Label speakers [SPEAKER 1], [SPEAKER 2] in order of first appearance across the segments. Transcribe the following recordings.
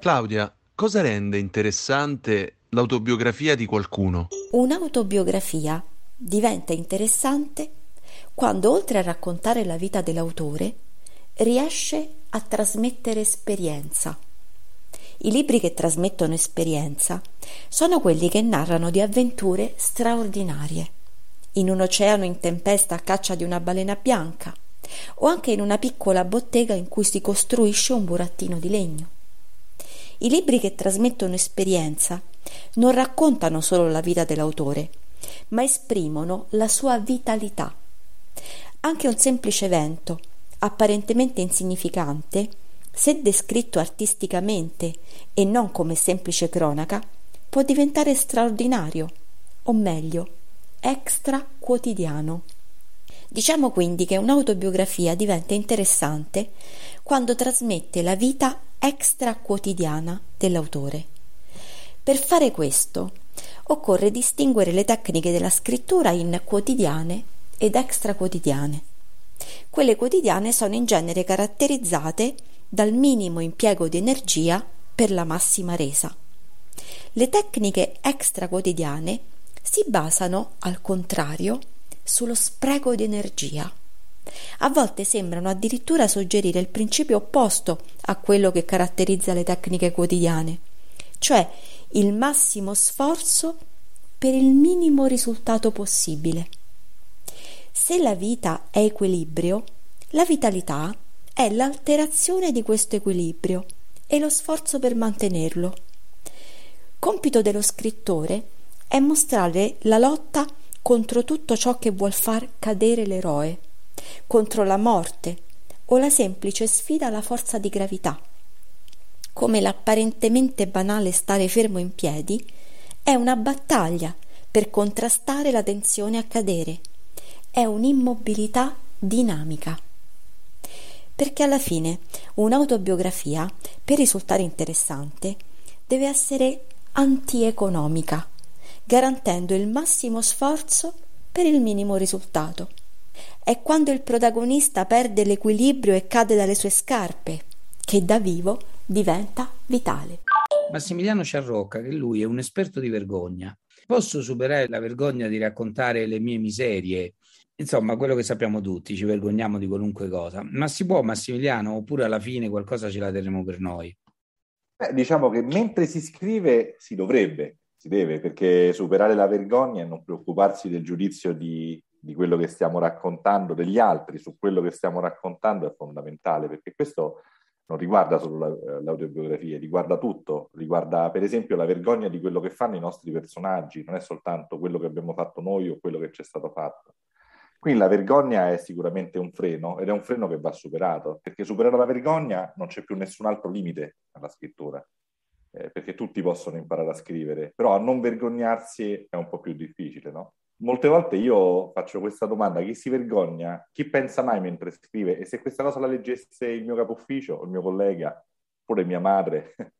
[SPEAKER 1] Claudia, cosa rende interessante l'autobiografia di qualcuno?
[SPEAKER 2] Un'autobiografia diventa interessante quando, oltre a raccontare la vita dell'autore, riesce a trasmettere esperienza i libri che trasmettono esperienza sono quelli che narrano di avventure straordinarie. In un oceano in tempesta a caccia di una balena bianca, o anche in una piccola bottega in cui si costruisce un burattino di legno. I libri che trasmettono esperienza non raccontano solo la vita dell'autore, ma esprimono la sua vitalità. Anche un semplice evento, apparentemente insignificante, se descritto artisticamente e non come semplice cronaca, può diventare straordinario, o meglio, extra quotidiano. Diciamo quindi che un'autobiografia diventa interessante quando trasmette la vita extra quotidiana dell'autore. Per fare questo occorre distinguere le tecniche della scrittura in quotidiane ed extra quotidiane. Quelle quotidiane sono in genere caratterizzate dal minimo impiego di energia per la massima resa. Le tecniche extra quotidiane si basano, al contrario, sullo spreco di energia. A volte sembrano addirittura suggerire il principio opposto a quello che caratterizza le tecniche quotidiane, cioè il massimo sforzo per il minimo risultato possibile. Se la vita è equilibrio, la vitalità è l'alterazione di questo equilibrio e lo sforzo per mantenerlo. Compito dello scrittore è mostrare la lotta contro tutto ciò che vuol far cadere l'eroe, contro la morte o la semplice sfida alla forza di gravità. Come l'apparentemente banale stare fermo in piedi è una battaglia per contrastare la tensione a cadere, è un'immobilità dinamica perché alla fine un'autobiografia, per risultare interessante, deve essere antieconomica, garantendo il massimo sforzo per il minimo risultato. È quando il protagonista perde l'equilibrio e cade dalle sue scarpe che da vivo diventa vitale.
[SPEAKER 3] Massimiliano Ciarrocca, che lui è un esperto di vergogna. Posso superare la vergogna di raccontare le mie miserie Insomma, quello che sappiamo tutti, ci vergogniamo di qualunque cosa. Ma si può, Massimiliano, oppure alla fine qualcosa ce la terremo per noi?
[SPEAKER 4] Beh, diciamo che mentre si scrive si dovrebbe, si deve, perché superare la vergogna e non preoccuparsi del giudizio di, di quello che stiamo raccontando, degli altri su quello che stiamo raccontando è fondamentale, perché questo non riguarda solo la, l'autobiografia, riguarda tutto, riguarda per esempio la vergogna di quello che fanno i nostri personaggi, non è soltanto quello che abbiamo fatto noi o quello che ci è stato fatto. Quindi la vergogna è sicuramente un freno ed è un freno che va superato, perché superare la vergogna non c'è più nessun altro limite alla scrittura, eh, perché tutti possono imparare a scrivere, però a non vergognarsi è un po' più difficile? Molte volte io faccio questa domanda, chi si vergogna? Chi pensa mai mentre scrive? E se questa cosa la leggesse il mio capo ufficio il mio collega? pure mia madre,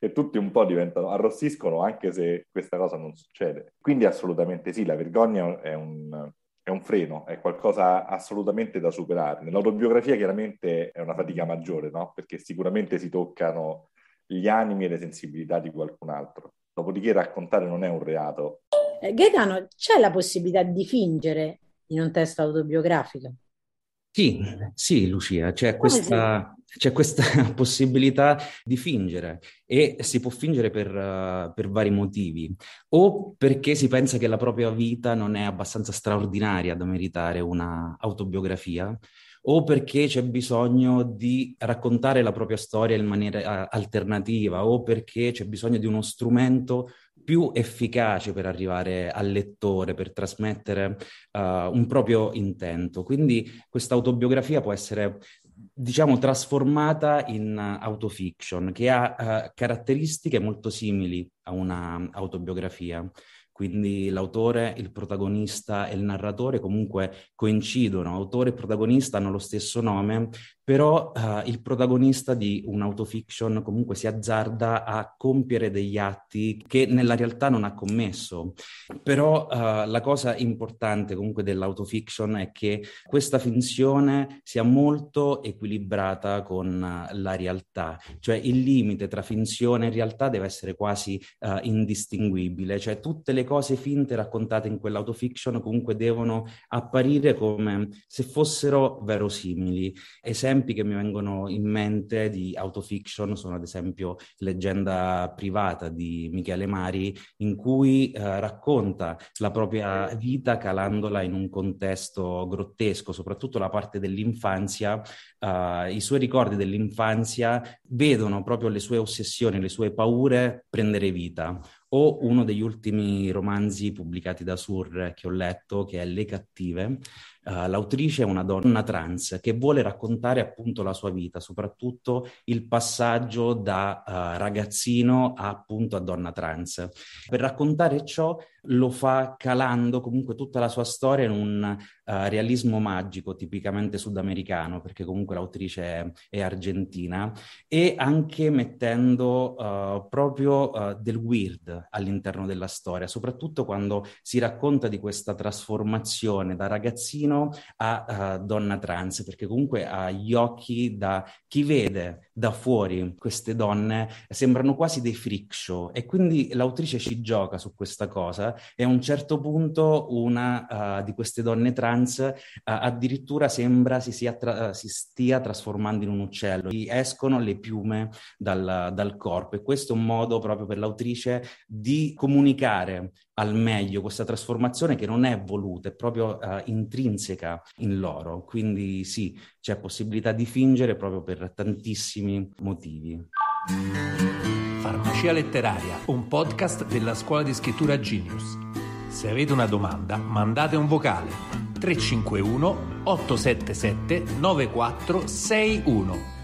[SPEAKER 4] e tutti un po' diventano, arrossiscono anche se questa cosa non succede. Quindi assolutamente sì, la vergogna è un, è un freno, è qualcosa assolutamente da superare. Nell'autobiografia chiaramente è una fatica maggiore, no? Perché sicuramente si toccano gli animi e le sensibilità di qualcun altro. Dopodiché raccontare non è un reato.
[SPEAKER 5] Eh, Gaetano, c'è la possibilità di fingere in un testo autobiografico?
[SPEAKER 3] Sì, sì, Lucia, c'è questa, c'è questa possibilità di fingere e si può fingere per, uh, per, vari motivi o perché si pensa che la propria vita non è abbastanza straordinaria da meritare una autobiografia o perché c'è bisogno di raccontare la propria storia in maniera uh, alternativa o perché c'è bisogno di uno strumento più efficace per arrivare al lettore, per trasmettere uh, un proprio intento. Quindi questa autobiografia può essere diciamo trasformata in autofiction che ha uh, caratteristiche molto simili a una autobiografia. Quindi l'autore, il protagonista e il narratore comunque coincidono, autore e protagonista hanno lo stesso nome, però uh, il protagonista di un'autofiction comunque si azzarda a compiere degli atti che nella realtà non ha commesso. Però uh, la cosa importante comunque dell'autofiction è che questa finzione sia molto equilibrata con uh, la realtà, cioè il limite tra finzione e realtà deve essere quasi indistinguibile, cioè tutte le cose finte raccontate in quell'autofiction comunque devono apparire come se fossero verosimili. Esempio esempi che mi vengono in mente di autofiction sono ad esempio Leggenda privata di Michele Mari, in cui eh, racconta la propria vita calandola in un contesto grottesco, soprattutto la parte dell'infanzia. Eh, I suoi ricordi dell'infanzia vedono proprio le sue ossessioni, le sue paure prendere vita o uno degli ultimi romanzi pubblicati da Sur che ho letto, che è Le cattive, Uh, l'autrice è una donna trans che vuole raccontare appunto la sua vita, soprattutto il passaggio da uh, ragazzino a, appunto a donna trans. Per raccontare ciò lo fa calando comunque tutta la sua storia in un uh, realismo magico tipicamente sudamericano, perché comunque l'autrice è, è argentina, e anche mettendo uh, proprio uh, del weird all'interno della storia, soprattutto quando si racconta di questa trasformazione da ragazzino a donna trans, perché comunque agli occhi da chi vede da fuori queste donne sembrano quasi dei freak show. E quindi l'autrice ci gioca su questa cosa. E a un certo punto una uh, di queste donne trans uh, addirittura sembra si, tra- si, stia trasformando in un uccello, gli escono le piume dal, dal corpo. E questo è un modo proprio per l'autrice di comunicare al meglio questa trasformazione che non è voluta, è proprio uh, intrinseca in loro. Quindi sì, c'è possibilità di fingere proprio per tantissimi motivi.
[SPEAKER 6] Farmacia letteraria, un podcast della scuola di scrittura Genius. Se avete una domanda, mandate un vocale 351 877 9461.